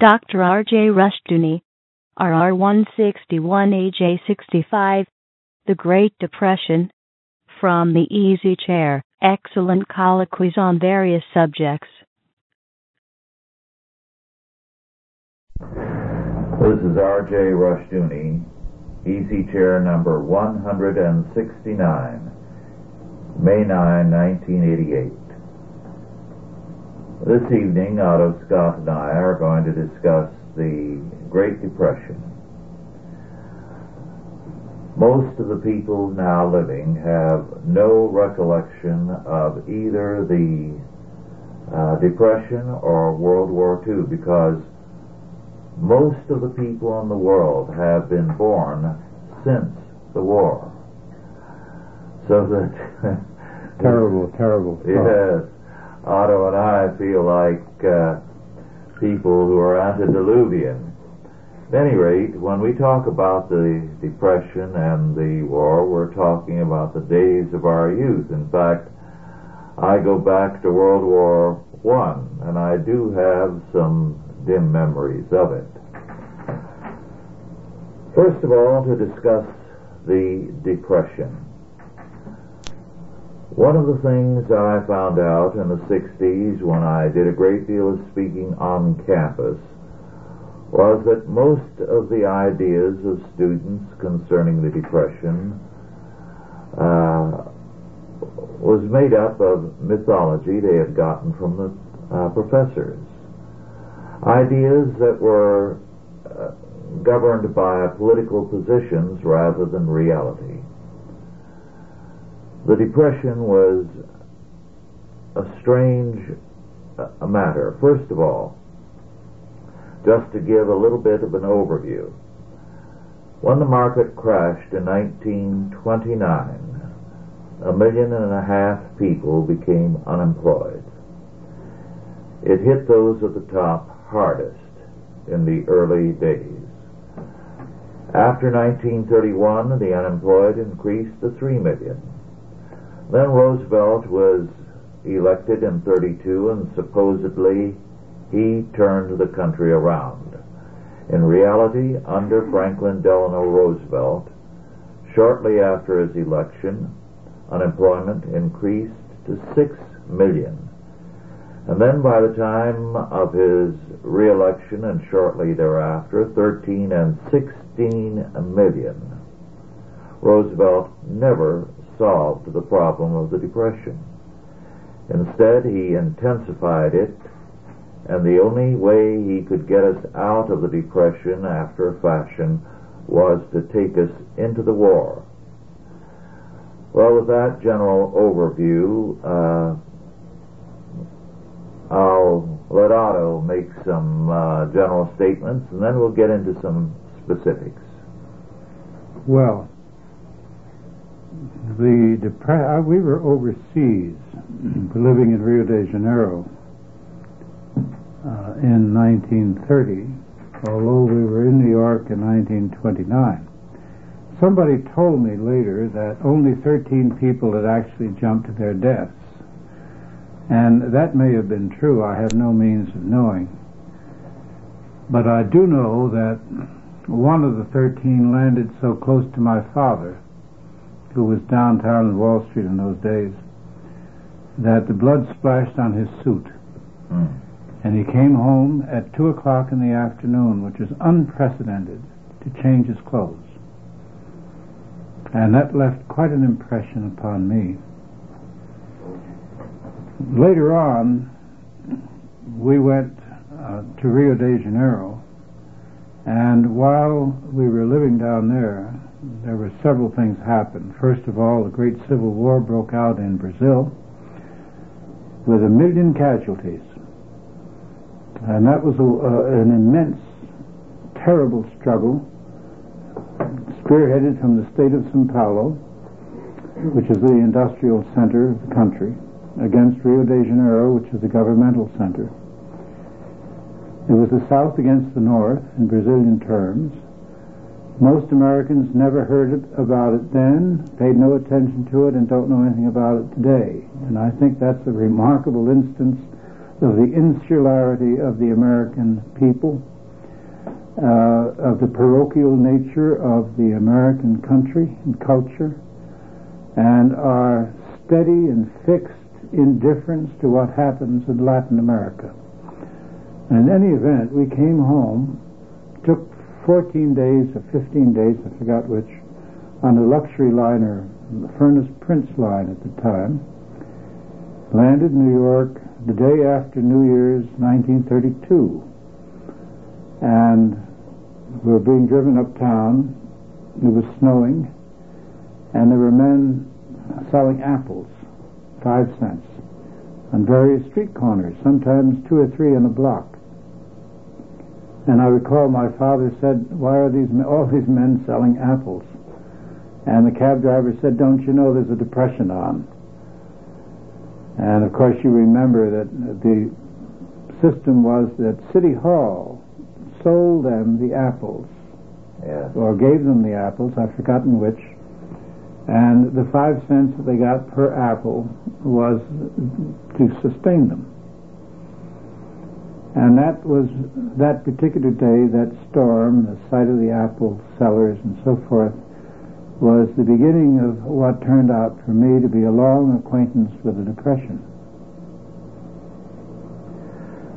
Dr. R.J. Rushdoony, RR161AJ65, The Great Depression, from the Easy Chair, excellent colloquies on various subjects. This is R.J. Rushdoony, Easy Chair number 169, May 9, 1988. This evening, Otto Scott and I are going to discuss the Great Depression. Most of the people now living have no recollection of either the uh, Depression or World War II because most of the people in the world have been born since the war. So that terrible, terrible. Yes. Otto and I feel like uh, people who are antediluvian. At any rate, when we talk about the Depression and the war, we're talking about the days of our youth. In fact, I go back to World War One, and I do have some dim memories of it. First of all, to discuss the Depression. One of the things that I found out in the 60s when I did a great deal of speaking on campus was that most of the ideas of students concerning the Depression uh, was made up of mythology they had gotten from the uh, professors. Ideas that were uh, governed by political positions rather than reality. The Depression was a strange uh, matter. First of all, just to give a little bit of an overview, when the market crashed in 1929, a million and a half people became unemployed. It hit those at the top hardest in the early days. After 1931, the unemployed increased to 3 million. Then Roosevelt was elected in 32 and supposedly he turned the country around. In reality, under Franklin Delano Roosevelt, shortly after his election, unemployment increased to 6 million. And then by the time of his reelection and shortly thereafter, 13 and 16 million. Roosevelt never solved the problem of the Depression. Instead, he intensified it, and the only way he could get us out of the Depression after a fashion was to take us into the war. Well, with that general overview, uh, I'll let Otto make some uh, general statements, and then we'll get into some specifics. Well, the depre- uh, we were overseas, living in Rio de Janeiro uh, in 1930, although we were in New York in 1929. Somebody told me later that only 13 people had actually jumped to their deaths. And that may have been true. I have no means of knowing. But I do know that one of the 13 landed so close to my father who was downtown in Wall Street in those days, that the blood splashed on his suit. Mm. And he came home at 2 o'clock in the afternoon, which was unprecedented, to change his clothes. And that left quite an impression upon me. Later on, we went uh, to Rio de Janeiro, and while we were living down there, there were several things happened. First of all, the great civil war broke out in Brazil with a million casualties. And that was a, uh, an immense, terrible struggle, spearheaded from the state of Sao Paulo, which is the industrial center of the country, against Rio de Janeiro, which is the governmental center. It was the South against the North in Brazilian terms, most Americans never heard about it then, paid no attention to it, and don't know anything about it today. And I think that's a remarkable instance of the insularity of the American people, uh, of the parochial nature of the American country and culture, and our steady and fixed indifference to what happens in Latin America. And in any event, we came home, took 14 days or 15 days, I forgot which, on a luxury liner, the Furness Prince line at the time, landed in New York the day after New Year's 1932. And we were being driven uptown. It was snowing, and there were men selling apples, five cents, on various street corners, sometimes two or three in a block. And I recall my father said, "Why are these all these men selling apples?" And the cab driver said, "Don't you know there's a depression on?" And of course, you remember that the system was that City Hall sold them the apples, Yes. or gave them the apples, I've forgotten which, and the five cents that they got per apple was to sustain them. And that was that particular day, that storm, the sight of the apple sellers and so forth, was the beginning of what turned out for me to be a long acquaintance with the Depression.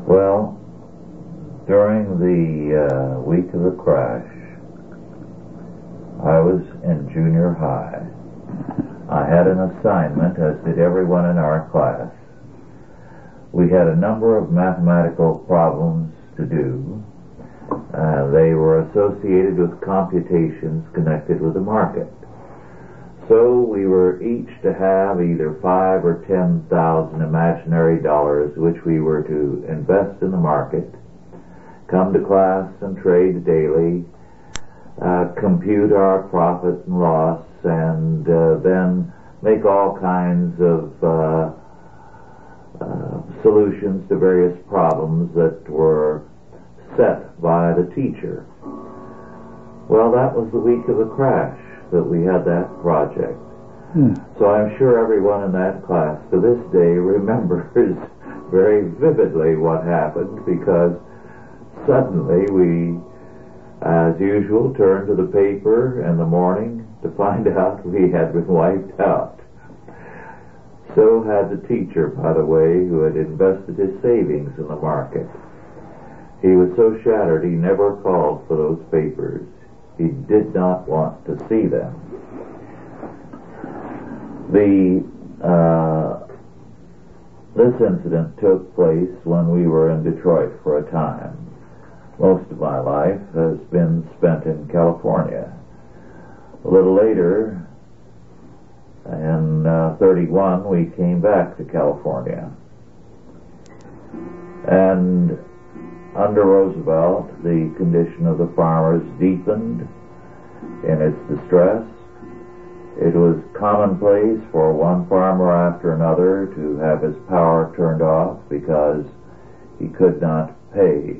Well, during the uh, week of the crash, I was in junior high. I had an assignment, as did everyone in our class. We had a number of mathematical problems to do. Uh, they were associated with computations connected with the market. So we were each to have either five or ten thousand imaginary dollars which we were to invest in the market, come to class and trade daily, uh, compute our profit and loss, and uh, then make all kinds of uh, solutions to various problems that were set by the teacher. Well, that was the week of the crash that we had that project. Hmm. So I'm sure everyone in that class to this day remembers very vividly what happened because suddenly we, as usual, turned to the paper in the morning to find out we had been wiped out. So had the teacher, by the way, who had invested his savings in the market. He was so shattered he never called for those papers. He did not want to see them. The uh, this incident took place when we were in Detroit for a time. Most of my life has been spent in California. A little later, in uh, 31, we came back to California. And under Roosevelt, the condition of the farmers deepened in its distress. It was commonplace for one farmer after another to have his power turned off because he could not pay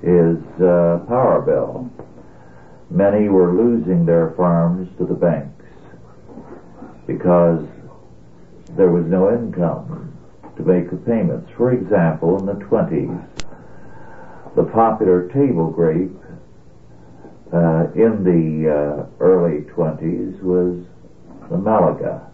his uh, power bill. Many were losing their farms to the banks because there was no income to make the payments. For example, in the 20s, the popular table grape uh, in the uh, early 20s was the Malaga.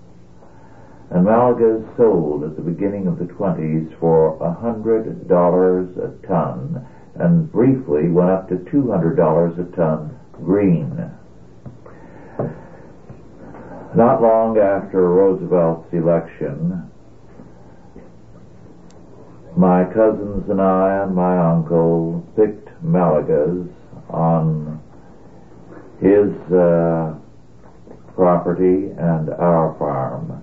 And Malaga sold at the beginning of the 20s for $100 a ton and briefly went up to $200 a ton green. Not long after Roosevelt's election, my cousins and I and my uncle picked Malagas on his uh, property and our farm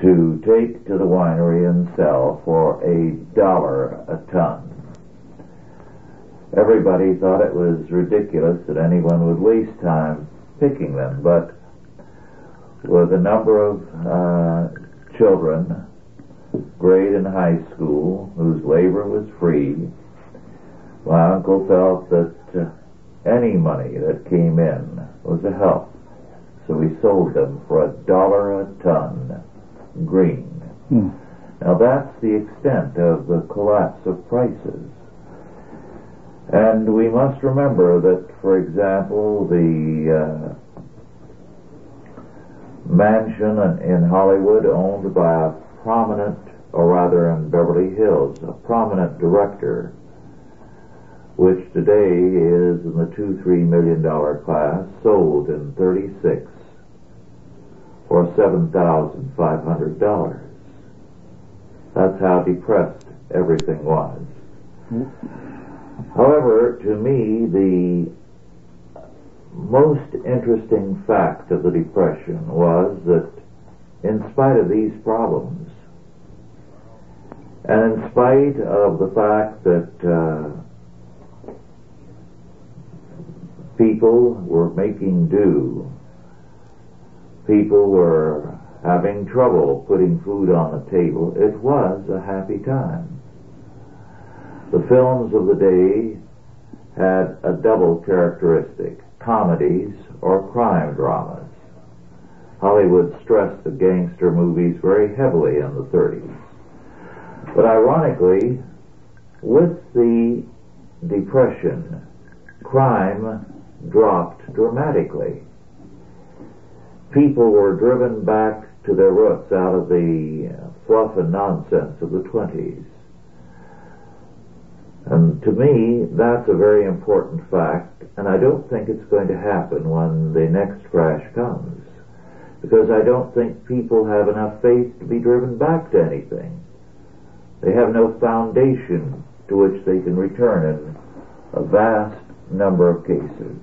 to take to the winery and sell for a dollar a ton. Everybody thought it was ridiculous that anyone would waste time picking them, but with a number of uh, children grade in high school whose labor was free, my uncle felt that uh, any money that came in was a help. So we sold them for a dollar a ton green. Hmm. Now that's the extent of the collapse of prices. And we must remember that, for example, the uh, mansion in Hollywood owned by a prominent, or rather in Beverly Hills, a prominent director, which today is in the two, three million dollar class, sold in 36 for $7,500. That's how depressed everything was. However, to me, the most interesting fact of the Depression was that in spite of these problems, and in spite of the fact that uh, people were making do, people were having trouble putting food on the table, it was a happy time. The films of the day had a double characteristic comedies or crime dramas. Hollywood stressed the gangster movies very heavily in the 30s. But ironically, with the Depression, crime dropped dramatically. People were driven back to their roots out of the fluff and nonsense of the 20s. And to me, that's a very important fact, and I don't think it's going to happen when the next crash comes. Because I don't think people have enough faith to be driven back to anything. They have no foundation to which they can return in a vast number of cases.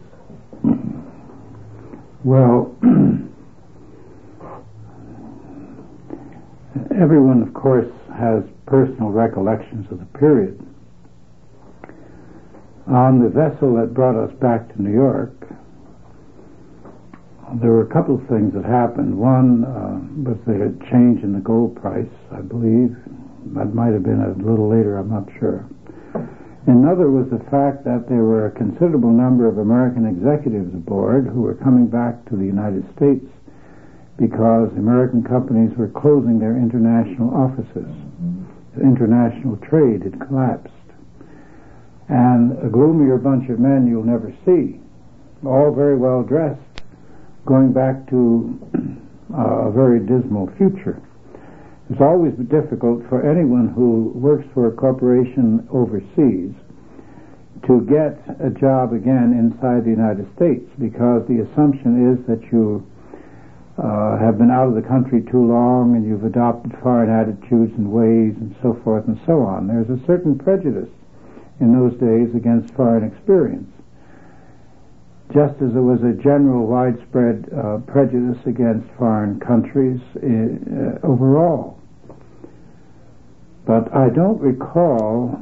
Well, everyone, of course, has personal recollections of the period. On the vessel that brought us back to New York, there were a couple of things that happened. One uh, was the change in the gold price, I believe. That might have been a little later, I'm not sure. Another was the fact that there were a considerable number of American executives aboard who were coming back to the United States because American companies were closing their international offices. International trade had collapsed. And a gloomier bunch of men you'll never see, all very well dressed, going back to a very dismal future. It's always difficult for anyone who works for a corporation overseas to get a job again inside the United States because the assumption is that you uh, have been out of the country too long and you've adopted foreign attitudes and ways and so forth and so on. There's a certain prejudice in those days against foreign experience. Just as there was a general widespread uh, prejudice against foreign countries uh, overall. But I don't recall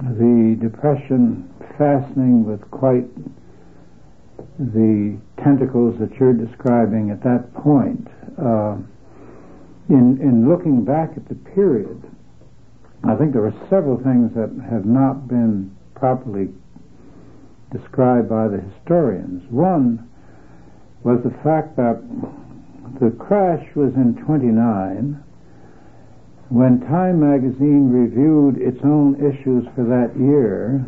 the Depression fastening with quite the tentacles that you're describing at that point. Uh, in in looking back at the period, I think there are several things that have not been properly described by the historians. One was the fact that the crash was in 29 when Time magazine reviewed its own issues for that year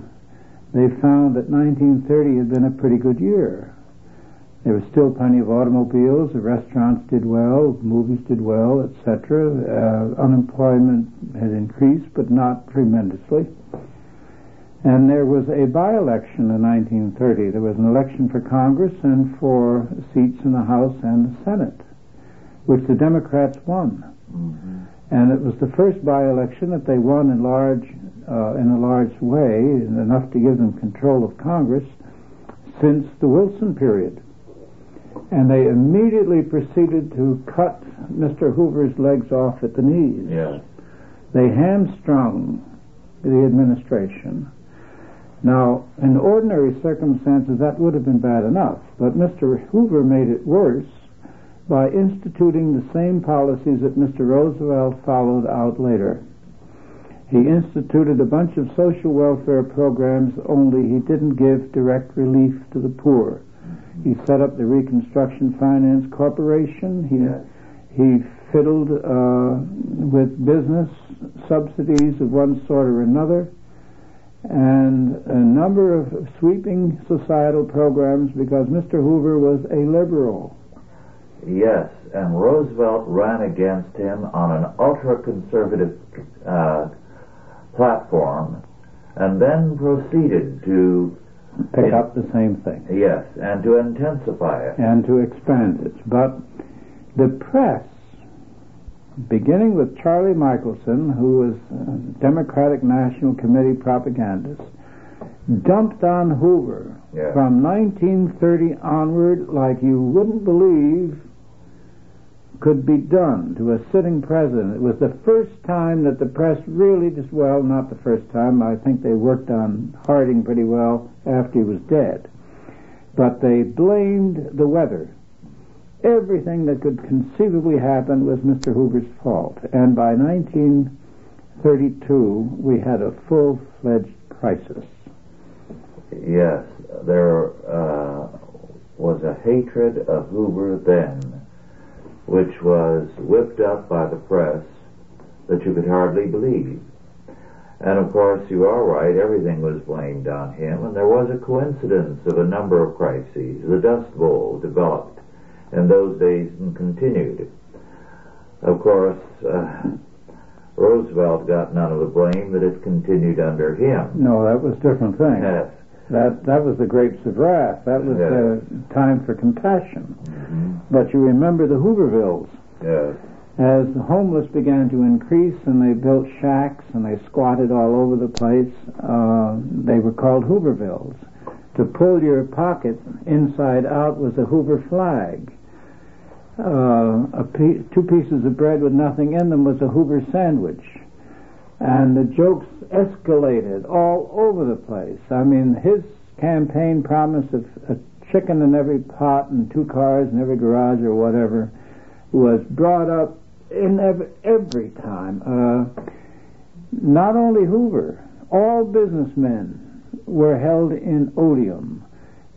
they found that 1930 had been a pretty good year. There was still plenty of automobiles, the restaurants did well, movies did well, etc. Uh, unemployment had increased, but not tremendously. And there was a by-election in 1930. There was an election for Congress and for seats in the House and the Senate, which the Democrats won. Mm-hmm. And it was the first by-election that they won in large uh, in a large way, enough to give them control of Congress, since the Wilson period. And they immediately proceeded to cut Mr. Hoover's legs off at the knees. Yes. They hamstrung the administration. Now, in ordinary circumstances, that would have been bad enough, but Mr. Hoover made it worse by instituting the same policies that Mr. Roosevelt followed out later. He instituted a bunch of social welfare programs, only he didn't give direct relief to the poor. He set up the Reconstruction Finance Corporation. He, yes. he fiddled uh, with business subsidies of one sort or another, and a number of sweeping societal programs because Mr. Hoover was a liberal. Yes, and Roosevelt ran against him on an ultra-conservative uh, platform, and then proceeded to pick up the same thing. Yes, and to intensify it. And to expand it. But the press, beginning with Charlie Michelson, who was Democratic National Committee propagandist, dumped on Hoover yes. from 1930 onward like you wouldn't believe could be done to a sitting president. It was the first time that the press really just, well, not the first time. I think they worked on Harding pretty well after he was dead. But they blamed the weather. Everything that could conceivably happen was Mr. Hoover's fault. And by 1932, we had a full-fledged crisis. Yes, there uh, was a hatred of Hoover then which was whipped up by the press that you could hardly believe. And of course, you are right, everything was blamed on him, and there was a coincidence of a number of crises. The Dust Bowl developed in those days and continued. Of course, uh, Roosevelt got none of the blame that it continued under him. No, that was a different thing. Yes. That that was the grapes of wrath. That was Yes. the time for compassion. Mhm. But you remember the Hoovervilles. Yes. As the homeless began to increase and they built shacks and they squatted all over the place, uh, they were called Hoovervilles. To pull your pocket inside out was a Hoover flag. Uh, pe- two pieces of bread with nothing in them was a Hoover sandwich. And the jokes escalated all over the place. I mean, his campaign promise of a chicken in every pot and two cars in every garage or whatever was brought up in every, every time. Uh, not only Hoover, all businessmen were held in odium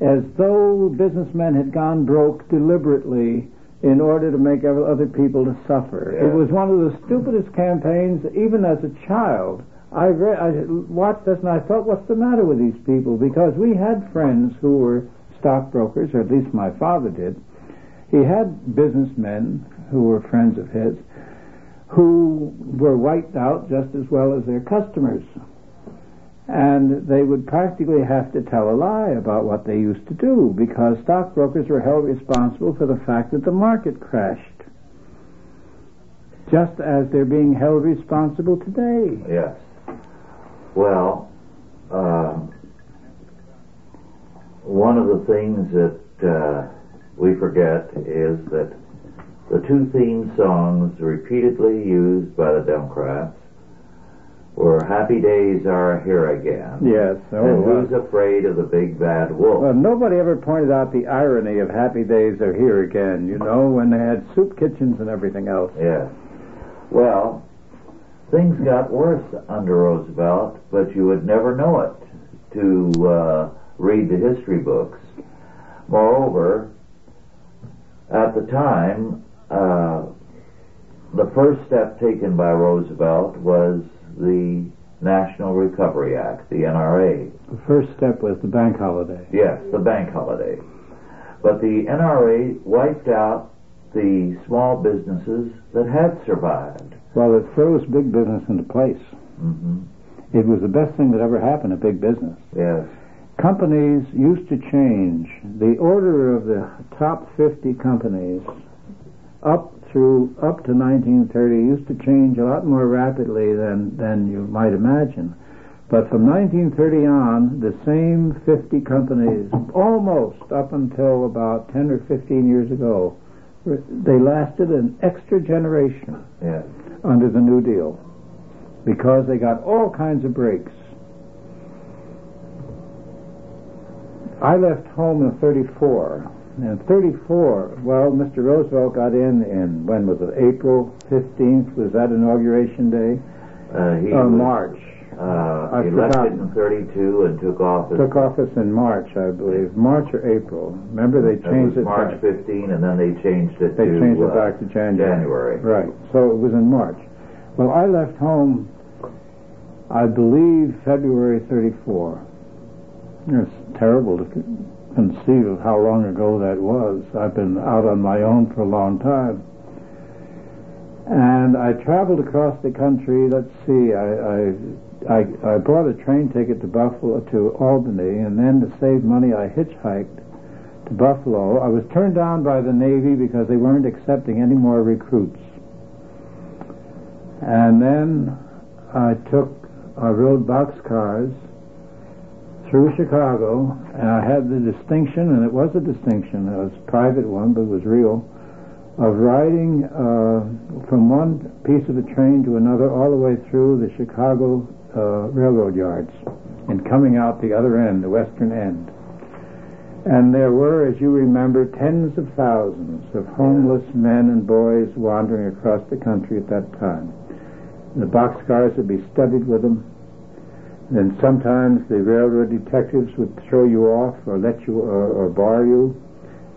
as though businessmen had gone broke deliberately in order to make other other people to suffer. Yeah. It was one of the stupidest campaigns, even as a child. I, read, I watched this and I thought, what's the matter with these people? Because we had friends who were stockbrokers, or at least my father did. He had businessmen who were friends of his who were wiped out just as well as their customers. And they would practically have to tell a lie about what they used to do because stockbrokers were held responsible for the fact that the market crashed. Just as they're being held responsible today. Yes. Well, uh, one of the things that uh, we forget is that the two theme songs repeatedly used by the Democrats were Happy Days Are Here Again. Yes. Oh, and well. Who's Afraid of the Big Bad Wolf? Well, nobody ever pointed out the irony of Happy Days Are Here Again, you know, when they had soup kitchens and everything else. Yes. Well, things got worse under Roosevelt, but you would never know it to uh, read the history books. Moreover, at the time, uh, the first step taken by Roosevelt was the National Recovery Act, the NRA. The first step was the bank holiday. Yes, the bank holiday. But the NRA wiped out the small businesses that had survived. Well, it froze big business into place. hmm It was the best thing that ever happened to big business. Yes. Companies used to change. The order of the top 50 companies up through up to 1930 used to change a lot more rapidly than, than you might imagine. But from 1930 on, the same 50 companies, almost up until about 10 or 15 years ago, they lasted an extra generation Yes. under the New Deal because they got all kinds of breaks. I left home in 34. And 34, well, Mr. Roosevelt got in in, when was it, April 15th? Was that Inauguration Day? Uh, he Uh, was- March. Uh, elected forgotten. in 32 and took office. Took office in March, I believe, March or April. Remember they It changed was it March back. 15, and then they changed it They to changed it uh, back to January. January. Right. So it was in March. Well, I left home, I believe, February 34. It's terrible to conceive how long ago that was. I've been out on my own for a long time. And I traveled across the country. Let's see, I, I, I, I bought a train ticket to Buffalo, to Albany, and then to save money, I hitchhiked to Buffalo. I was turned down by the Navy because they weren't accepting any more recruits. And then I took, I rode boxcars through Chicago, and I had the distinction, and it was a distinction, it was a private one, but it was real, of riding uh, from one piece of the train to another all the way through the Chicago uh, railroad yards and coming out the other end, the western end. And there were, as you remember, tens of thousands of homeless men and boys wandering across the country at that time. The boxcars would be studded with them. And sometimes the railroad detectives would throw you off or let you or, or bar you.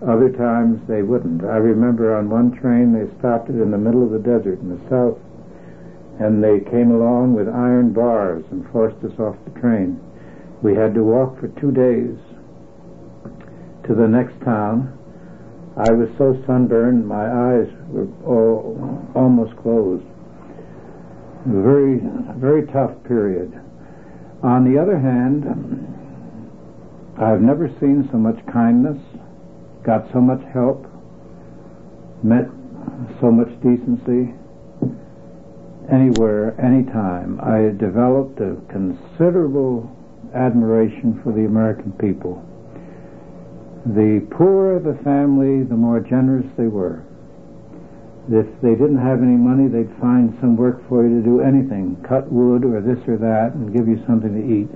Other times they wouldn't. I remember on one train they stopped it in the middle of the desert in the south, and they came along with iron bars and forced us off the train. We had to walk for two days to the next town. I was so sunburned, my eyes were all, almost closed. Very, very tough period. On the other hand, I've never seen so much kindness, got so much help, met so much decency anywhere, anytime. I developed a considerable admiration for the American people. The poorer the family, the more generous they were. If they didn't have any money, they'd find some work for you to do anything, cut wood or this or that, and give you something to eat,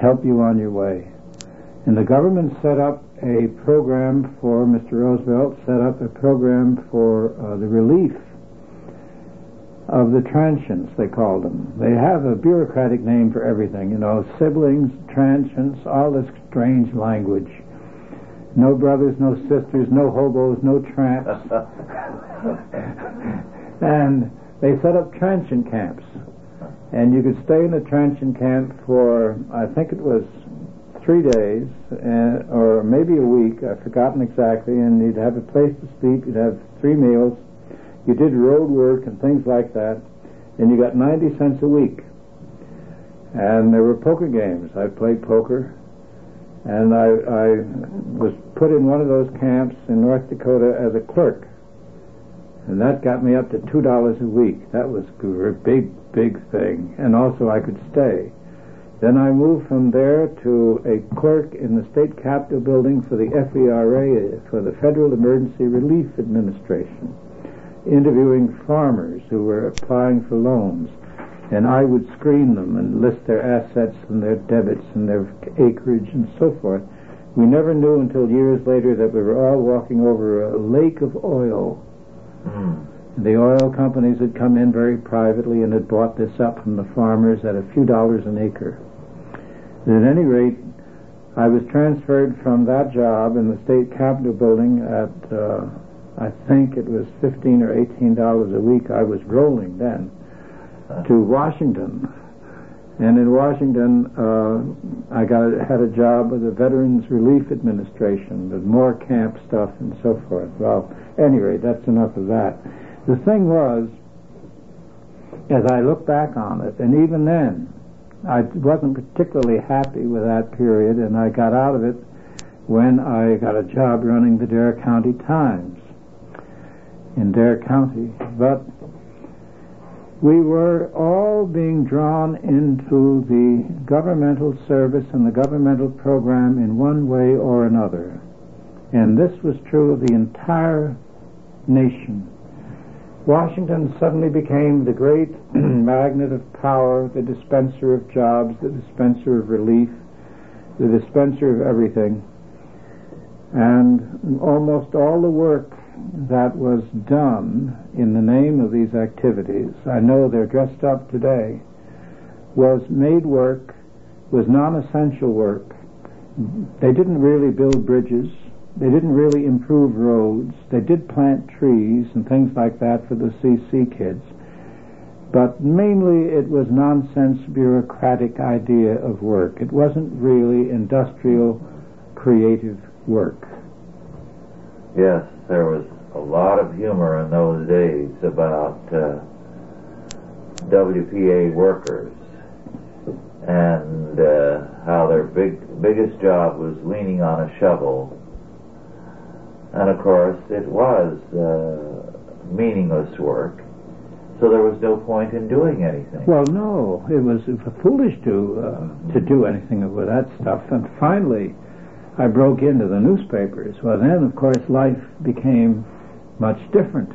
help you on your way. And the government set up a program for, Mr. Roosevelt set up a program for uh, the relief of the transients, they called them. They have a bureaucratic name for everything, you know, siblings, transients, all this strange language. No brothers, no sisters, no hobos, no tramps. and they set up transient camps. And you could stay in a transient camp for, I think it was three days, uh, or maybe a week, I've forgotten exactly, and you'd have a place to sleep, you'd have three meals, you did road work and things like that, and you got 90 cents a week. And there were poker games. I played poker, and I, I was put in one of those camps in North Dakota as a clerk. And that got me up to two dollars a week. That was a big, big thing. And also I could stay. Then I moved from there to a clerk in the state capitol building for the FERA, for the Federal Emergency Relief Administration, interviewing farmers who were applying for loans. And I would screen them and list their assets and their debits and their acreage and so forth. We never knew until years later that we were all walking over a lake of oil. The oil companies had come in very privately and had bought this up from the farmers at a few dollars an acre. At any rate, I was transferred from that job in the state capitol building at, uh, I think it was fifteen or eighteen dollars a week. I was rolling then to Washington, and in Washington, uh, I got had a job with the Veterans Relief Administration with more camp stuff and so forth. Well, anyway, that's enough of that. The thing was, as I look back on it, and even then, I wasn't particularly happy with that period, and I got out of it when I got a job running the Dare County Times in Dare County. But we were all being drawn into the governmental service and the governmental program in one way or another. And this was true of the entire nation. Washington suddenly became the great magnet of power, the dispenser of jobs, the dispenser of relief, the dispenser of everything. And almost all the work that was done in the name of these activities, I know they're dressed up today, was made work, was non-essential work. They didn't really build bridges. They didn't really improve roads. They did plant trees and things like that for the CC kids. But mainly it was nonsense bureaucratic idea of work. It wasn't really industrial creative work. Yes, there was a lot of humor in those days about uh, WPA workers and uh, how their big biggest job was leaning on a shovel. And of course, it was uh, meaningless work, so there was no point in doing anything. Well, no, it was, foolish to uh, to do anything with that stuff. And finally, I broke into the newspapers. Well, then, of course, life became much different.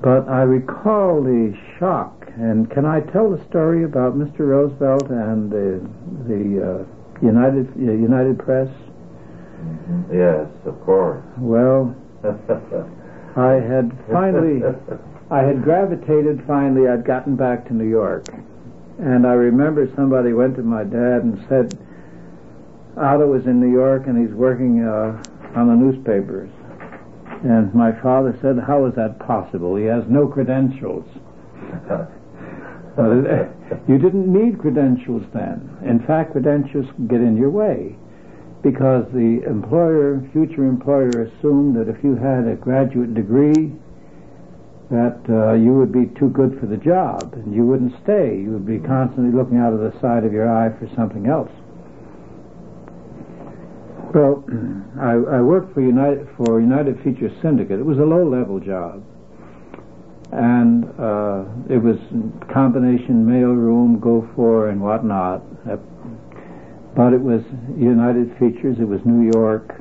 But I recall the shock. And can I tell the story about Mr. Roosevelt and the the uh, United uh, United Press? Yes, of course. Well, I had finally, I had gravitated finally. I'd gotten back to New York, and I remember somebody went to my dad and said, Otto was in New York and he's working uh, on the newspapers. And my father said, How is that possible? He has no credentials. you didn't need credentials then. In fact, credentials get in your way because the employer, future employer, assumed that if you had a graduate degree, that uh, you would be too good for the job and you wouldn't stay. You would be constantly looking out of the side of your eye for something else. Well, I, I worked for United for United Feature Syndicate. It was a low-level job, and uh, it was combination mail room, go for, and whatnot. But it was United Features. It was New York,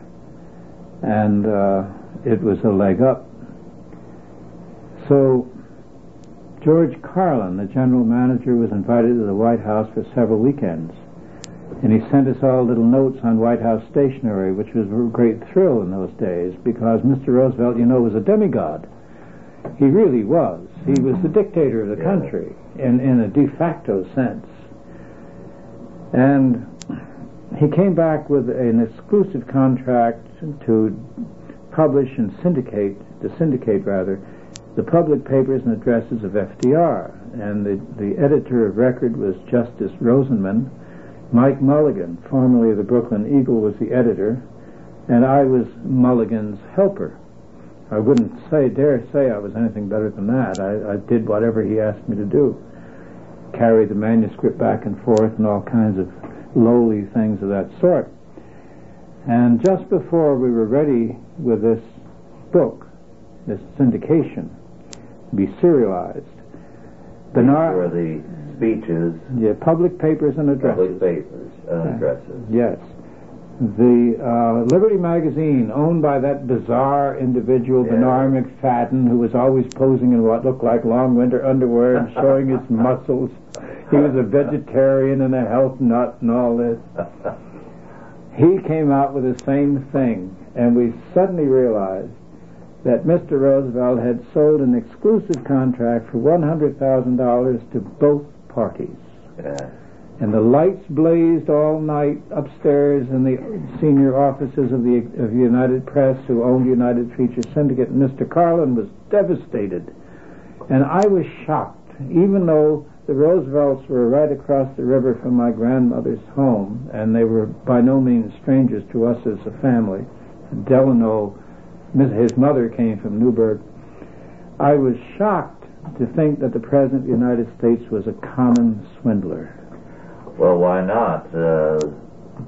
and uh, it was a leg up. So George Carlin, the general manager, was invited to the White House for several weekends. And he sent us all little notes on White House stationery, which was a great thrill in those days because Mr. Roosevelt, you know, was a demigod. He really was. He was the dictator of the country in, in a de facto sense. And he came back with an exclusive contract to publish and syndicate, to syndicate rather, the public papers and addresses of FDR. And the, the editor of record was Justice Rosenman, Mike Mulligan, formerly of the Brooklyn Eagle, was the editor, and I was Mulligan's helper. I wouldn't say, dare say I was anything better than that. I, I did whatever he asked me to do. Carry the manuscript back and forth and all kinds of lowly things of that sort. And just before we were ready with this book, this syndication, to be serialized, Bernard... were the speeches. Yeah, public papers and addresses. Public papers and addresses. Yes. The uh, Liberty magazine, owned by that bizarre individual, yeah. Bernard Macfadden, who was always posing in what looked like long winter underwear and showing his muscles. He was a vegetarian and a health nut and all this. He came out with the same thing, and we suddenly realized that Mr. Roosevelt had sold an exclusive contract for $100,000 to both parties. Yeah. And the lights blazed all night upstairs in the senior offices of the of United Press, who owned United Feature Syndicate. And Mr. Carlin was devastated, and I was shocked, even though the Roosevelts were right across the river from my grandmother's home, and they were by no means strangers to us as a family. Delano, his mother came from Newburgh. I was shocked to think that the President of the United States was a common swindler. Well, why not? Uh,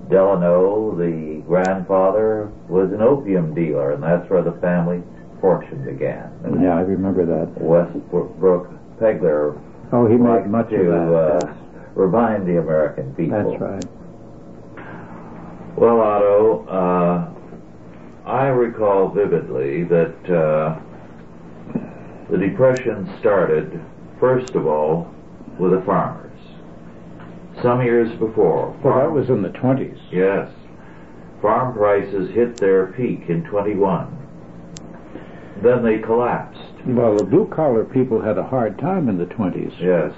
Delano, the grandfather, was an opium dealer, and that's where the family fortune began. Yeah, I remember that. Westbrook Pegler. Oh, he made much to, of that. Uh. Remind the American people. That's right. Well, Otto, uh, I recall vividly that uh, the Depression started, first of all, with the farmers. Some years before. Well, that was in the 20s. Yes. Farm prices hit their peak in 21. Then they collapsed. Well, the blue collar people had a hard time in the 20s. Yes.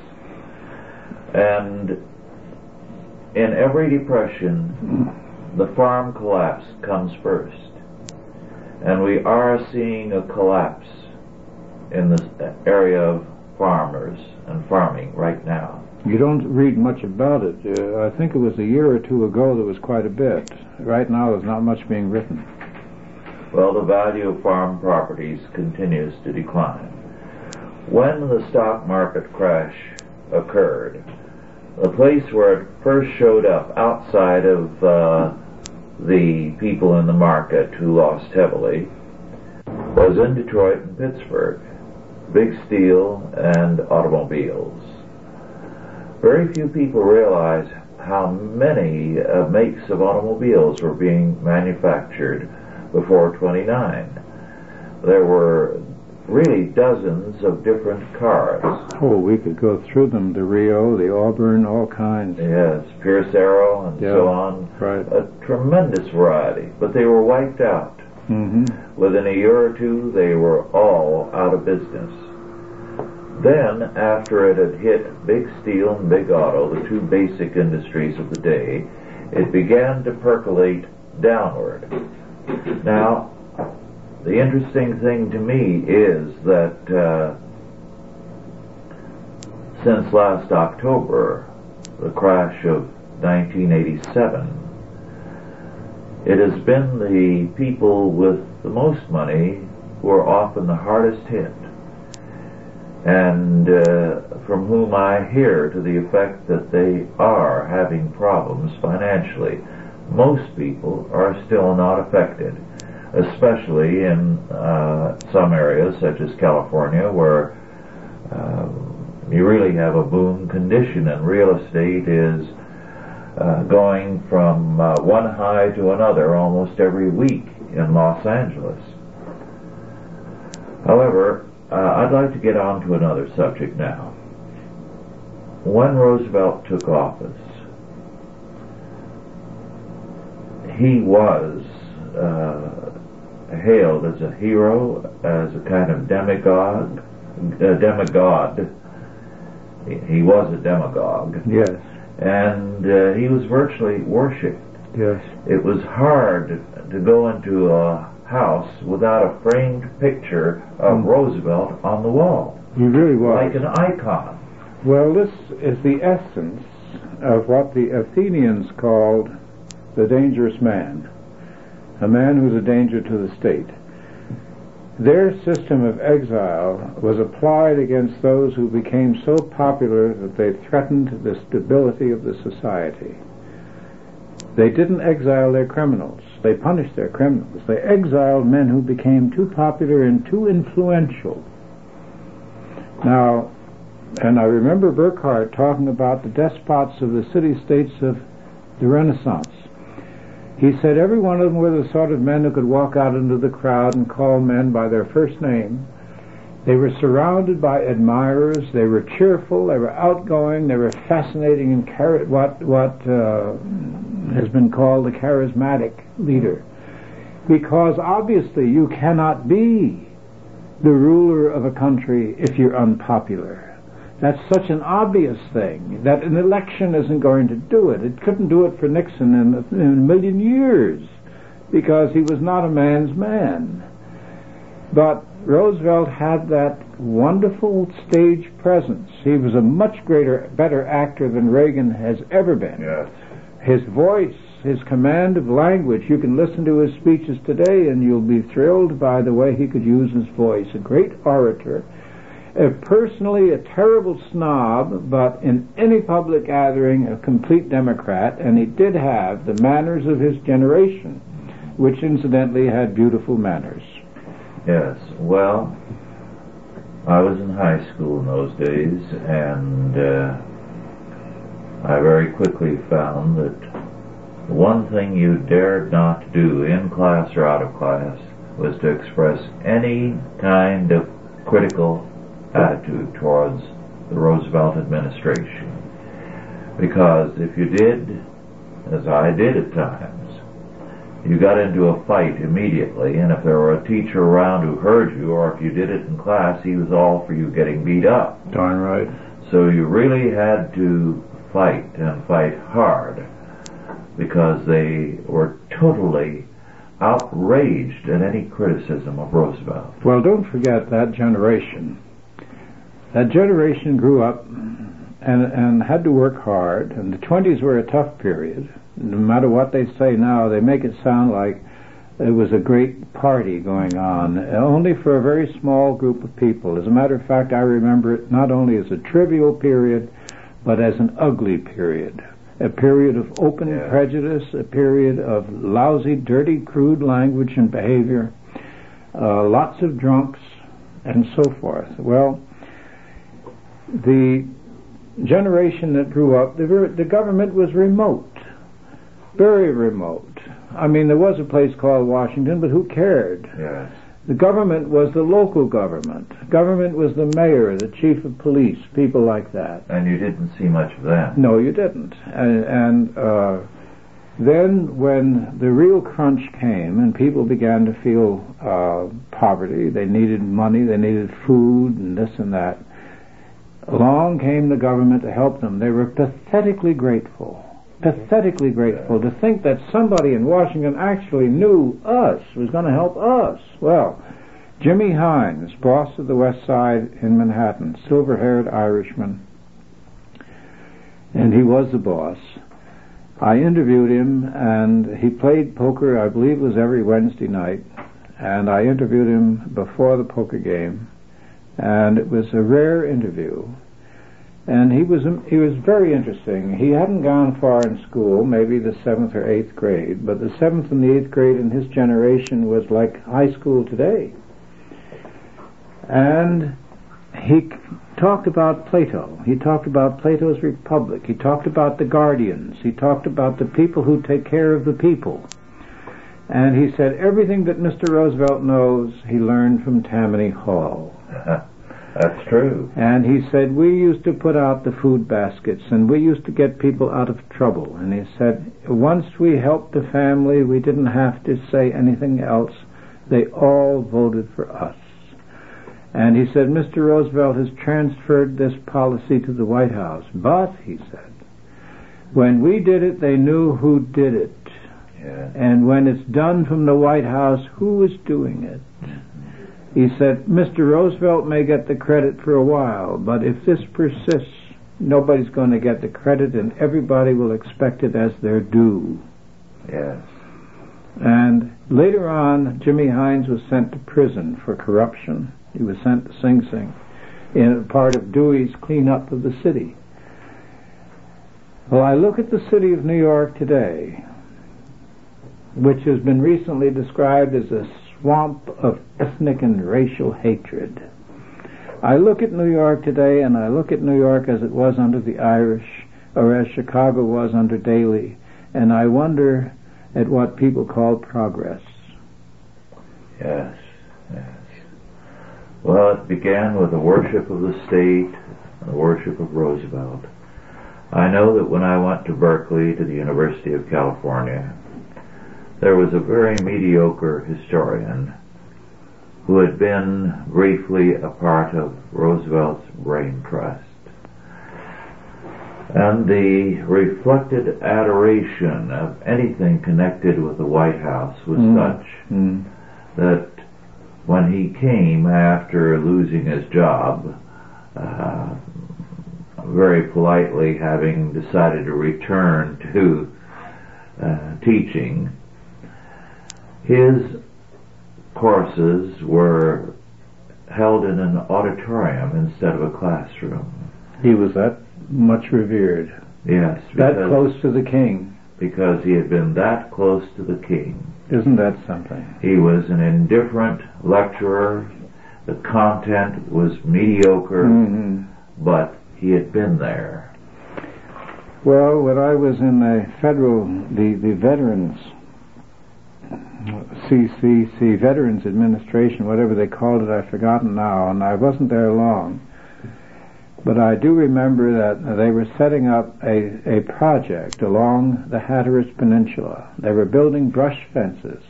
And in every depression, the farm collapse comes first. And we are seeing a collapse in the area of farmers and farming right now. You don't read much about it. Uh, I think it was a year or two ago there was quite a bit. Right now there's not much being written. Well, the value of farm properties continues to decline. When the stock market crash occurred, the place where it first showed up outside of uh, the people in the market who lost heavily was in Detroit and Pittsburgh, big steel and automobiles. Very few people realize how many uh, makes of automobiles were being manufactured before 29. There were really dozens of different cars. Oh, we could go through them. The Reo, the Auburn, all kinds. Yes, Pierce Arrow and Yeah, so on. right. A tremendous variety, but they were wiped out. hmm Within a year or two, they were all out of business. Then, after it had hit big steel and big auto, the two basic industries of the day, it began to percolate downward. Now, the interesting thing to me is that uh, since last October, the crash of 1987, it has been the people with the most money who are often the hardest hit, and uh, from whom I hear to the effect that they are having problems financially. Most people are still not affected, especially in uh, some areas such as California where um, you really have a boom condition and real estate is uh, going from uh, one high to another almost every week in Los Angeles. However, uh, I'd like to get on to another subject now. When Roosevelt took office, he was uh, hailed as a hero, as a kind of demagogue, a demigod. He- He was a demagogue Yes, and uh, he was virtually worshipped. yes. It was hard to go into a house without a framed picture of Mm. Roosevelt on the wall, He really was. like an icon. Well, this is the essence of what the Athenians called the dangerous man, a man who's a danger to the state. Their system of exile was applied against those who became so popular that they threatened the stability of the society. They didn't exile their criminals. They punished their criminals. They exiled men who became too popular and too influential. Now, and I remember Burckhardt talking about the despots of the city-states of the Renaissance. He said every one of them were the sort of men who could walk out into the crowd and call men by their first name. They were surrounded by admirers. They were cheerful. They were outgoing. They were fascinating and chari- what what uh, has been called the charismatic leader. Because obviously you cannot be the ruler of a country if you're unpopular. That's such an obvious thing that an election isn't going to do it. It couldn't do it for Nixon in, in a million years because he was not a man's man. But Roosevelt had that wonderful stage presence. He was a much greater, better actor than Reagan has ever been Yes. His voice, his command of language. You can listen to his speeches today and you'll be thrilled by the way he could use his voice. A great orator. Personally, a terrible snob, but in any public gathering, a complete Democrat, and he did have the manners of his generation, which incidentally had beautiful manners. Yes. Well, I was in high school in those days, and uh, I very quickly found that the one thing you dared not do in class or out of class was to express any kind of critical attitude towards the Roosevelt administration. Because if you did, as I did at times, you got into a fight immediately, and if there were a teacher around who heard you, or if you did it in class, he was all for you getting beat up. Darn right. So you really had to fight and fight hard because they were totally outraged at any criticism of Roosevelt. Well, don't forget that generation. That generation grew up and, and had to work hard, and the 20s were a tough period. No matter what they say now, they make it sound like it was a great party going on, uh, only for a very small group of people. As a matter of fact, I remember it not only as a trivial period, but as an ugly period. A period of open Yeah. prejudice, a period of lousy, dirty, crude language and behavior, uh, lots of drunks, and so forth. Well, the generation that grew up, the, ver- the government was remote, very remote. I mean, there was a place called Washington, but who cared? Yes. The government was the local government. Government was the mayor, the chief of police, people like that. And you didn't see much of that. No, you didn't. And, and uh, then, when the real crunch came and people began to feel uh, poverty, they needed money, they needed food, and this and that. Along came the government to help them. They were pathetically grateful. Pathetically grateful to think that somebody in Washington actually knew us, was going to help us. Well, Jimmy Hines, boss of the West Side in Manhattan, silver haired Irishman, and he was the boss. I interviewed him, and he played poker, I believe it was every Wednesday night, and I interviewed him before the poker game, and it was a rare interview. And he was um, he was very interesting. He hadn't gone far in school, maybe the seventh or eighth grade, but the seventh and the eighth grade in his generation was like high school today. And he talked about Plato. He talked about Plato's Republic. He talked about the guardians. He talked about the people who take care of the people. And he said everything that Mr. Roosevelt knows, he learned from Tammany Hall. That's true. And he said, we used to put out the food baskets and we used to get people out of trouble. And he said, once we helped the family, we didn't have to say anything else. They all voted for us. And he said, Mr. Roosevelt has transferred this policy to the White House. But, he said, when we did it, they knew who did it. Yes. And when it's done from the White House, who is doing it? He said, Mr. Roosevelt may get the credit for a while, but if this persists, nobody's going to get the credit and everybody will expect it as their due. Yes. And later on, Jimmy Hines was sent to prison for corruption. He was sent to Sing Sing in part of Dewey's cleanup of the city. Well, I look at the city of New York today, which has been recently described as a swamp of ethnic and racial hatred. I look at New York today and I look at New York as it was under the Irish or as Chicago was under Daley and I wonder at what people call progress. Yes. Yes. Well, it began with the worship of the state and the worship of Roosevelt. I know that when I went to Berkeley to the University of California, there was a very mediocre historian who had been briefly a part of Roosevelt's brain trust. And the reflected adoration of anything connected with the White House was Mm. such Mm. that when he came after losing his job, uh, very politely having decided to return to uh, teaching, his courses were held in an auditorium instead of a classroom. He was that much revered, Yes, that close to the king. because he had been that close to the king. Isn't that something? He was an indifferent lecturer. The content was mediocre, Mhm. but he had been there. Well, when I was in the federal, the, the Veterans, CCC, Veterans Administration, whatever they called it, I've forgotten now, and I wasn't there long. But I do remember that they were setting up a, a project along the Hatteras Peninsula. They were building brush fences.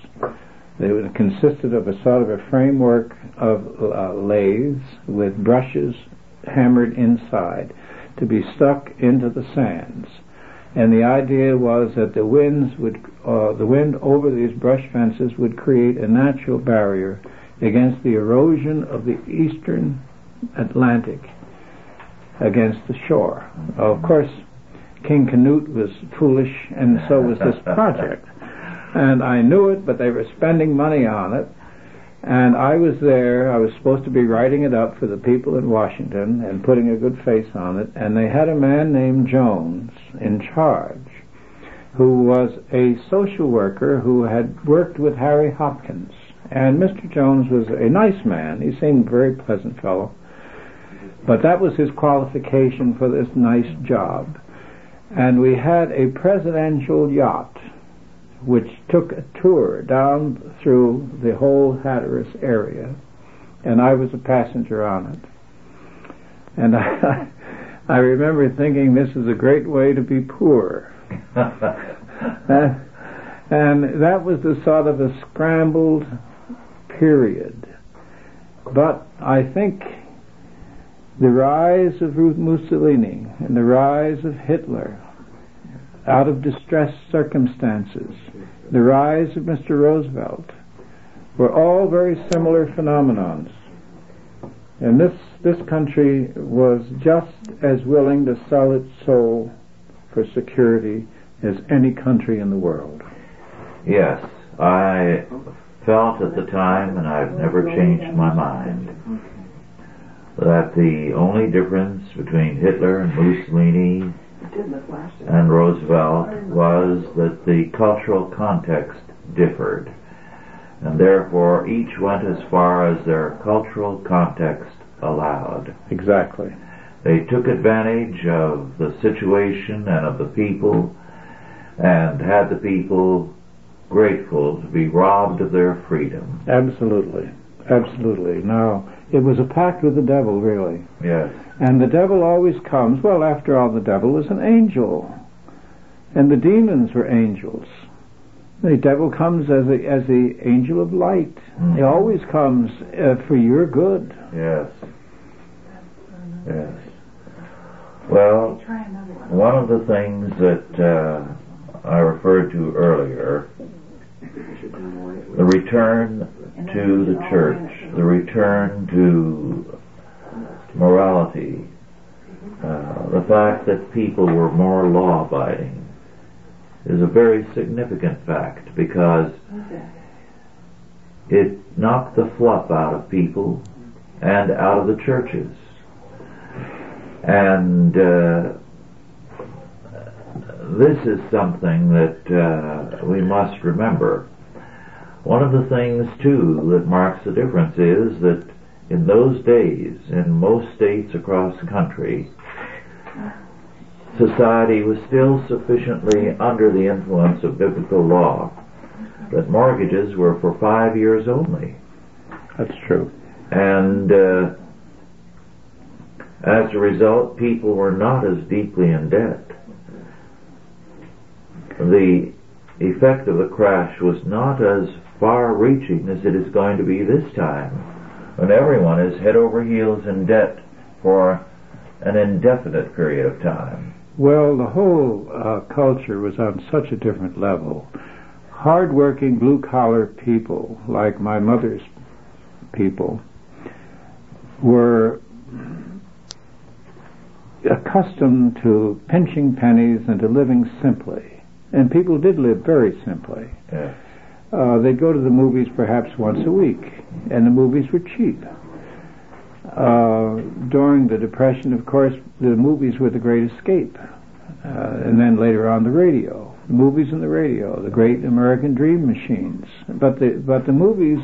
They consisted of a sort of a framework of uh, lathes with brushes hammered inside. to be stuck into the sands. And the idea was that the winds would, uh, the wind over these brush fences would create a natural barrier against the erosion of the eastern Atlantic against the shore. Of course, King Canute was foolish, and so was this project. And I knew it, but they were spending money on it. And I was there. I was supposed to be writing it up for the people in Washington and putting a good face on it. And they had a man named Jones in charge, who was a social worker who had worked with Harry Hopkins. And Mr. Jones was a nice man. He seemed a very pleasant fellow. But that was his qualification for this nice job. And we had a presidential yacht which took a tour down through the whole Hatteras area, and I was a passenger on it. And I, I remember thinking this is a great way to be poor. and, uh, and that was the sort of a scrambled period. But I think the rise of Ruth Mussolini and the rise of Hitler out of distressed circumstances, the rise of Mr. Roosevelt, were all very similar phenomenons. And this, this country was just as willing to sell its soul for security as any country in the world. Yes, I felt at the time, and I've never changed my mind, that the only difference between Hitler and Mussolini and Roosevelt was that the cultural context differed, and therefore each went as far as their cultural context allowed. Exactly. They took advantage of the situation and of the people and had the people grateful to be robbed of their freedom. Absolutely. Absolutely. Now, it was a pact with the devil, really. Yes. And the devil always comes, well, after all, the devil is an angel. And the demons were angels. The devil comes as a, as the angel of light. Mm-hmm. He always comes uh, for your good. Yes. Yes. Well, one of the things that uh, I referred to earlier, the return to the church, the return to morality, uh, the fact that people were more law abiding is a very significant fact because it knocked the fluff out of people and out of the churches. And uh, this is something that uh, we must remember. One of the things, too, that marks the difference is that in those days, in most states across the country, society was still sufficiently under the influence of biblical law that mortgages were for five years only. That's true. And uh, as a result, people were not as deeply in debt. The effect of the crash was not as far reaching as it is going to be this time when everyone is head over heels in debt for an indefinite period of time. Well, the whole uh, culture was on such a different level. Hard-working, blue-collar people, like my mother's people, were accustomed to pinching pennies and to living simply. And people did live very simply. Yes. Uh, they'd go to the movies perhaps once a week, and the movies were cheap. Uh, during the Depression, of course, the movies were the great escape. Uh, and then later on, the radio. The movies and the radio, the great American dream machines. But the, but the movies,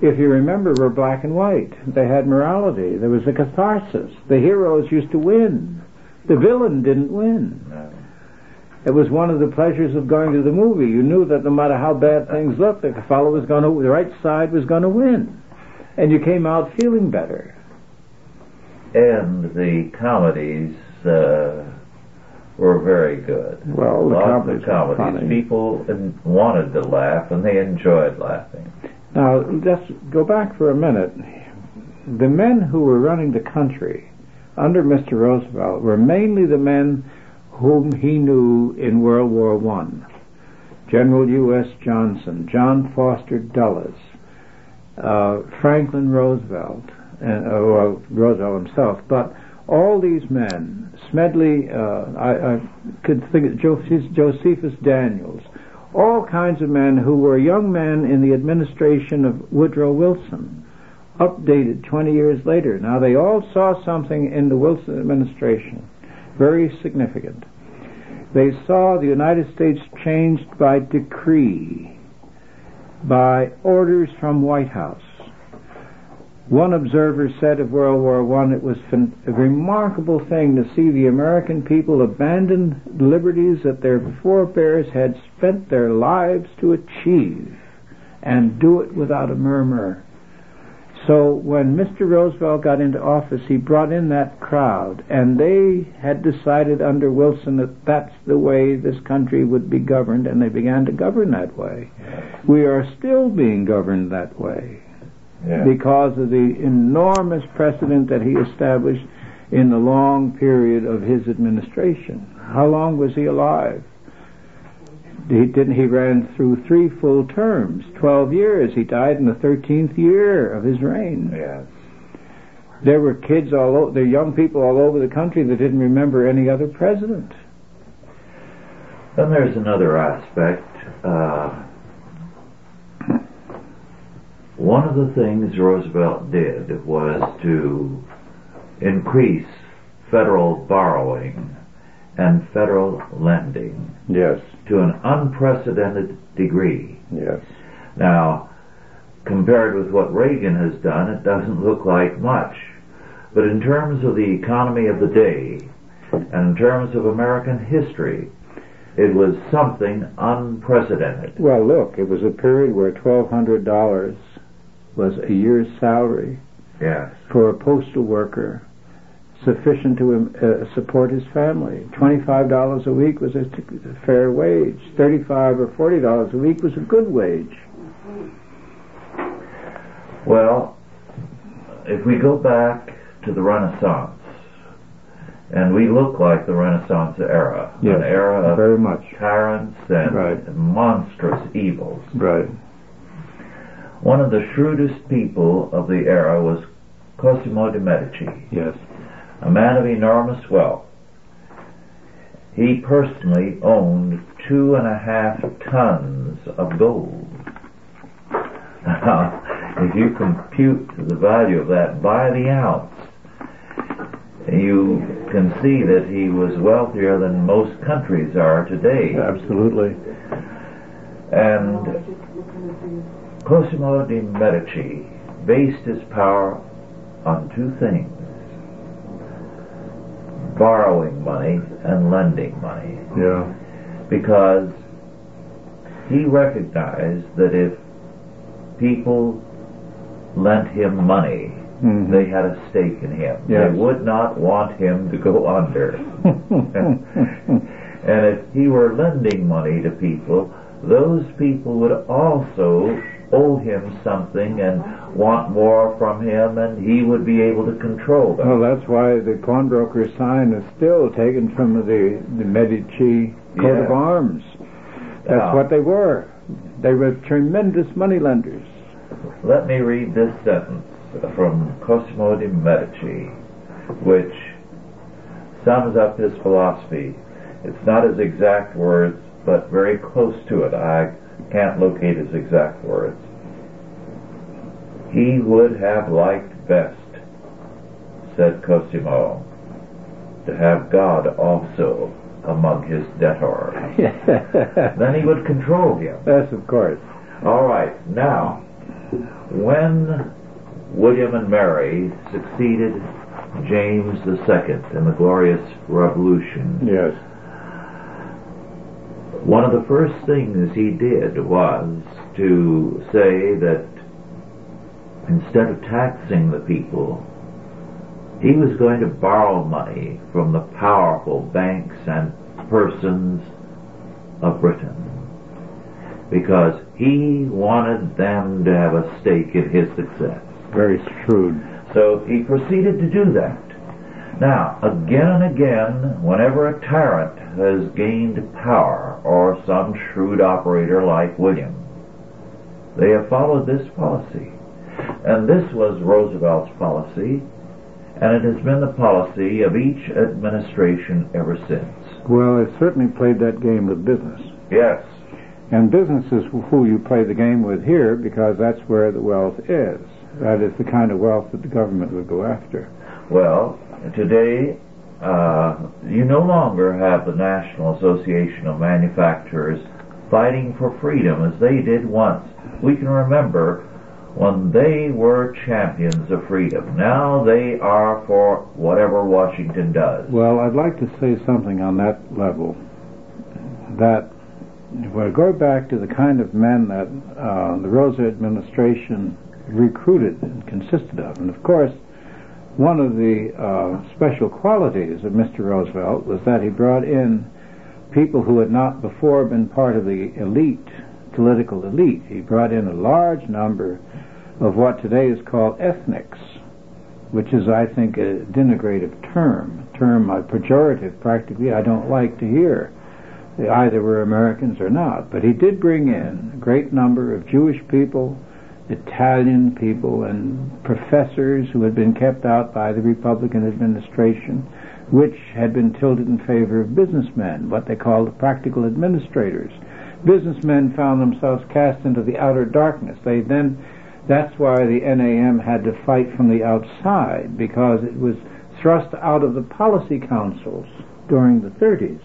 if you remember, were black and white. They had morality. There was a catharsis. The heroes used to win. The villain didn't win. It was one of the pleasures of going to the movie. You knew that no matter how bad things looked, the fellow was going to, the right side was going to win, and you came out feeling better. And the comedies uh, were very good. Well, the Lots comedies of comedies. funny. People wanted to laugh, and they enjoyed laughing. Now, just go back for a minute. The men who were running the country under Mr. Roosevelt were mainly the men whom he knew in World War One. General Hugh S. Johnson, John Foster Dulles, uh, Franklin Roosevelt, and, uh, well, Roosevelt himself, but all these men, Smedley, uh, I, I, could think of Josephus Daniels, all kinds of men who were young men in the administration of Woodrow Wilson, updated 20 years later. Now they all saw something in the Wilson administration very significant. They saw the United States changed by decree, by orders from White House. One observer said of World War I, it was a remarkable thing to see the American people abandon liberties that their forebears had spent their lives to achieve and do it without a murmur. So when Mr. Roosevelt got into office, he brought in that crowd, and they had decided under Wilson that that's the way this country would be governed, and they began to govern that way. We are still being governed that way yeah. because of the enormous precedent that he established in the long period of his administration. How long was he alive? He didn't. He ran through three full terms, twelve years. He died in the thirteenth year of his reign. Yes. There were kids all over, there were young people all over the country that didn't remember any other president. Then there's another aspect. Uh, one of the things Roosevelt did was to increase federal borrowing and federal lending. Yes. To an unprecedented degree. Yes. Now, compared with what Reagan has done, it doesn't look like much. But in terms of the economy of the day, and in terms of American history, it was something unprecedented. Well, look, it was a period where $1,200 was a year's salary yes. for a postal worker sufficient to uh, support his family. Twenty-five dollars a week was a, t- a fair wage. Thirty-five or forty dollars a week was a good wage. Well, if we go back to the Renaissance, and we look like the Renaissance era, yes, an era of very much tyrants and right. monstrous evils. Right. One of the shrewdest people of the era was Cosimo de' Medici. Yes a man of enormous wealth. He personally owned two and a half tons of gold. Now, if you compute the value of that by the ounce, you can see that he was wealthier than most countries are today. Absolutely. And Cosimo de' Medici based his power on two things borrowing money and lending money. Yeah. Because he recognized that if people lent him money, mm-hmm. they had a stake in him. Yes. They would not want him to go under. and if he were lending money to people, those people would also owe him something and want more from him, and he would be able to control them. Well, that's why the pawnbroker sign is still taken from the, the Medici coat yeah. of arms. That's what they were. They were tremendous moneylenders. Let me read this sentence from Cosimo de' Medici, which sums up his philosophy. It's not his exact words, but very close to it. I can't locate his exact words. He would have liked best, said Cosimo, to have God also among his debtors. then he would control him. Yes, of course. All right. Now, when William and Mary succeeded James II in the Glorious Revolution, yes one of the first things he did was to say that instead of taxing the people, he was going to borrow money from the powerful banks and persons of Britain because he wanted them to have a stake in his success. Very shrewd. So he proceeded to do that. Now, again and again, whenever a tyrant has gained power, or some shrewd operator like William, they have followed this policy. And this was Roosevelt's policy, and it has been the policy of each administration ever since. Well, it certainly played that game with business. Yes. And business is who you play the game with here because that's where the wealth is. That is the kind of wealth that the government would go after. Well, today, uh, you no longer have the National Association of Manufacturers fighting for freedom as they did once. We can remember when they were champions of freedom. Now they are for whatever Washington does. Well, I'd like to say something on that level. That if we go back to the kind of men that uh, the Rosa administration recruited and consisted of, and of course, one of the uh, special qualities of Mr. Roosevelt was that he brought in people who had not before been part of the elite, political elite. He brought in a large number of what today is called ethnics, which is, I think, a denigrative term, a term a pejorative practically I don't like to hear. They either were Americans or not. But he did bring in a great number of Jewish people, Italian people, and professors who had been kept out by the Republican administration, which had been tilted in favor of businessmen, what they called practical administrators. Businessmen found themselves cast into the outer darkness. They then that's why the NAM had to fight from the outside because it was thrust out of the policy councils during the 30s.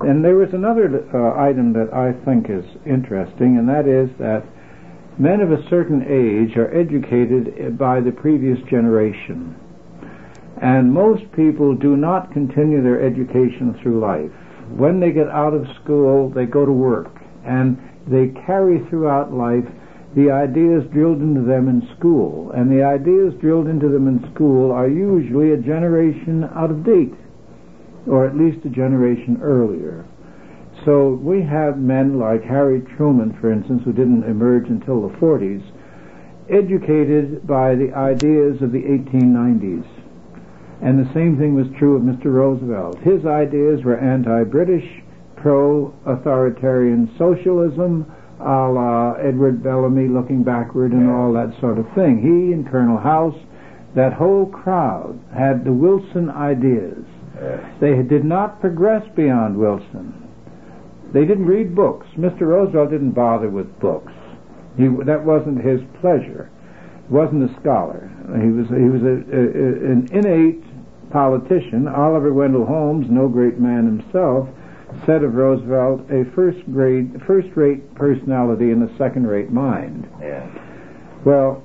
And there was another uh, item that I think is interesting, and that is that men of a certain age are educated by the previous generation. And most people do not continue their education through life. When they get out of school, they go to work, and they carry throughout life the ideas drilled into them in school. And the ideas drilled into them in school are usually a generation out of date, or at least a generation earlier. So we have men like Harry Truman, for instance, who didn't emerge until the 40s, educated by the ideas of the 1890s. And the same thing was true of Mr. Roosevelt. His ideas were anti-British, pro-authoritarian socialism, a la Edward Bellamy looking backward and all that sort of thing. He and Colonel House, that whole crowd had the Wilson ideas. They did not progress beyond Wilson. They didn't read books. Mr. Roosevelt didn't bother with books. He, that wasn't his pleasure. He wasn't a scholar. He was he was a, a, an innate politician. Oliver Wendell Holmes, no great man himself, said of Roosevelt, a first grade, first rate personality in a second rate mind. Yeah. Well,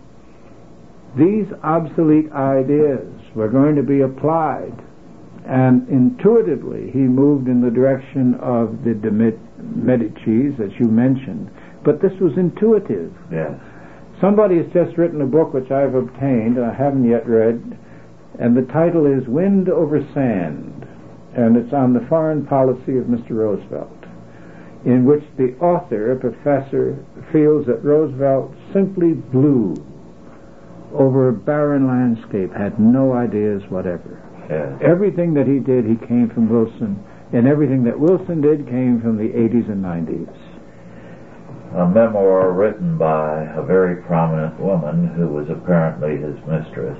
these obsolete ideas were going to be applied, and intuitively he moved in the direction of the de Medicis, as you mentioned. But this was intuitive. Yeah. Somebody has just written a book which I've obtained and I haven't yet read, and the title is Wind Over Sand and it's on the foreign policy of Mr. Roosevelt, in which the author, a professor, feels that Roosevelt simply blew over a barren landscape, had no ideas whatever. Yeah. Everything that he did, he came from Wilson, and everything that Wilson did came from the 80s and 90s. A memoir written by a very prominent woman who was apparently his mistress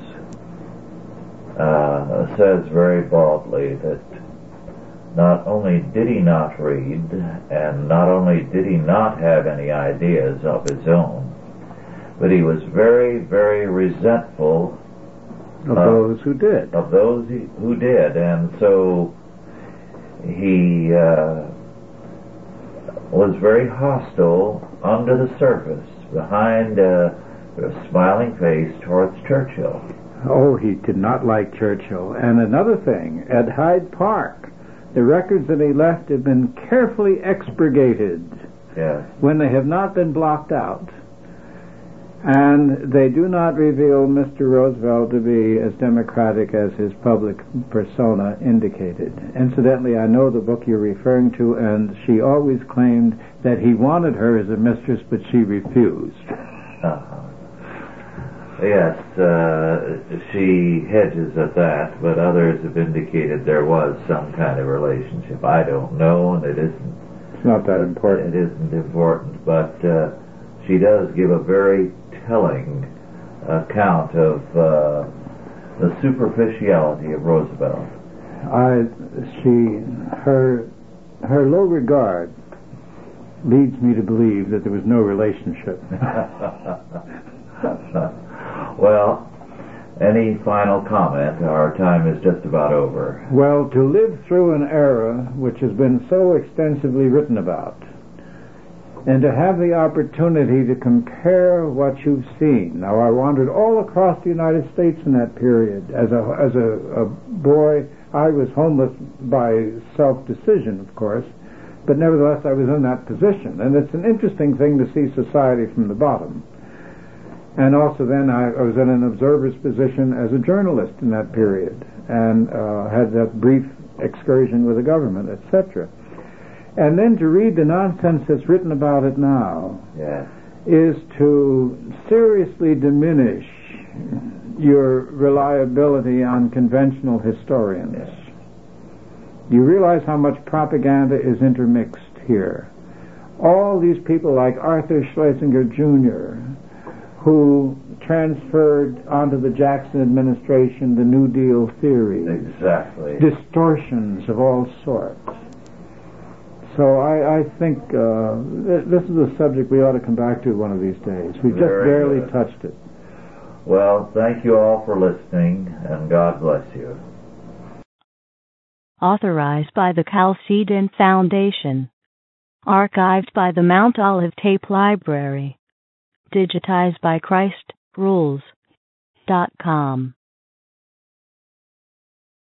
uh, says very baldly that not only did he not read, and not only did he not have any ideas of his own, but he was very, very resentful of uh, those who did. Of those who did, and so he uh, was very hostile under the surface, behind a, a smiling face towards Churchill. Oh, he did not like Churchill. And another thing, at Hyde Park, the records that he left have been carefully expurgated yes. when they have not been blocked out. And they do not reveal Mr. Roosevelt to be as democratic as his public persona indicated. Incidentally, I know the book you're referring to, and she always claimed that he wanted her as a mistress, but she refused. Uh-huh. Yes, uh, she hedges at that, but others have indicated there was some kind of relationship. I don't know, and it isn't. It's not that important. It isn't important, but uh, she does give a very telling account of uh, the superficiality of Roosevelt. I, she, her, her low regard leads me to believe that there was no relationship. well, any final comment? Our time is just about over. Well, to live through an era which has been so extensively written about, and to have the opportunity to compare what you've seen. Now, I wandered all across the United States in that period. As a as a, a boy, I was homeless by self decision, of course, but nevertheless, I was in that position, and it's an interesting thing to see society from the bottom. And also, then I, I was in an observer's position as a journalist in that period, and uh, had that brief excursion with the government, etc. And then to read the nonsense that's written about it now Yeah. is to seriously diminish your reliability on conventional historians. Yes. You realize how much propaganda is intermixed here. All these people like Arthur Schlesinger Jr., who transferred onto the Jackson administration the New Deal theory, Exactly. distortions of all sorts. So I, I think uh, th- this is a subject we ought to come back to one of these days. We just barely good. touched it. Well, thank you all for listening, and God bless you. Authorized by the Chalcedon Foundation. Archived by the Mount Olive Tape Library. Digitized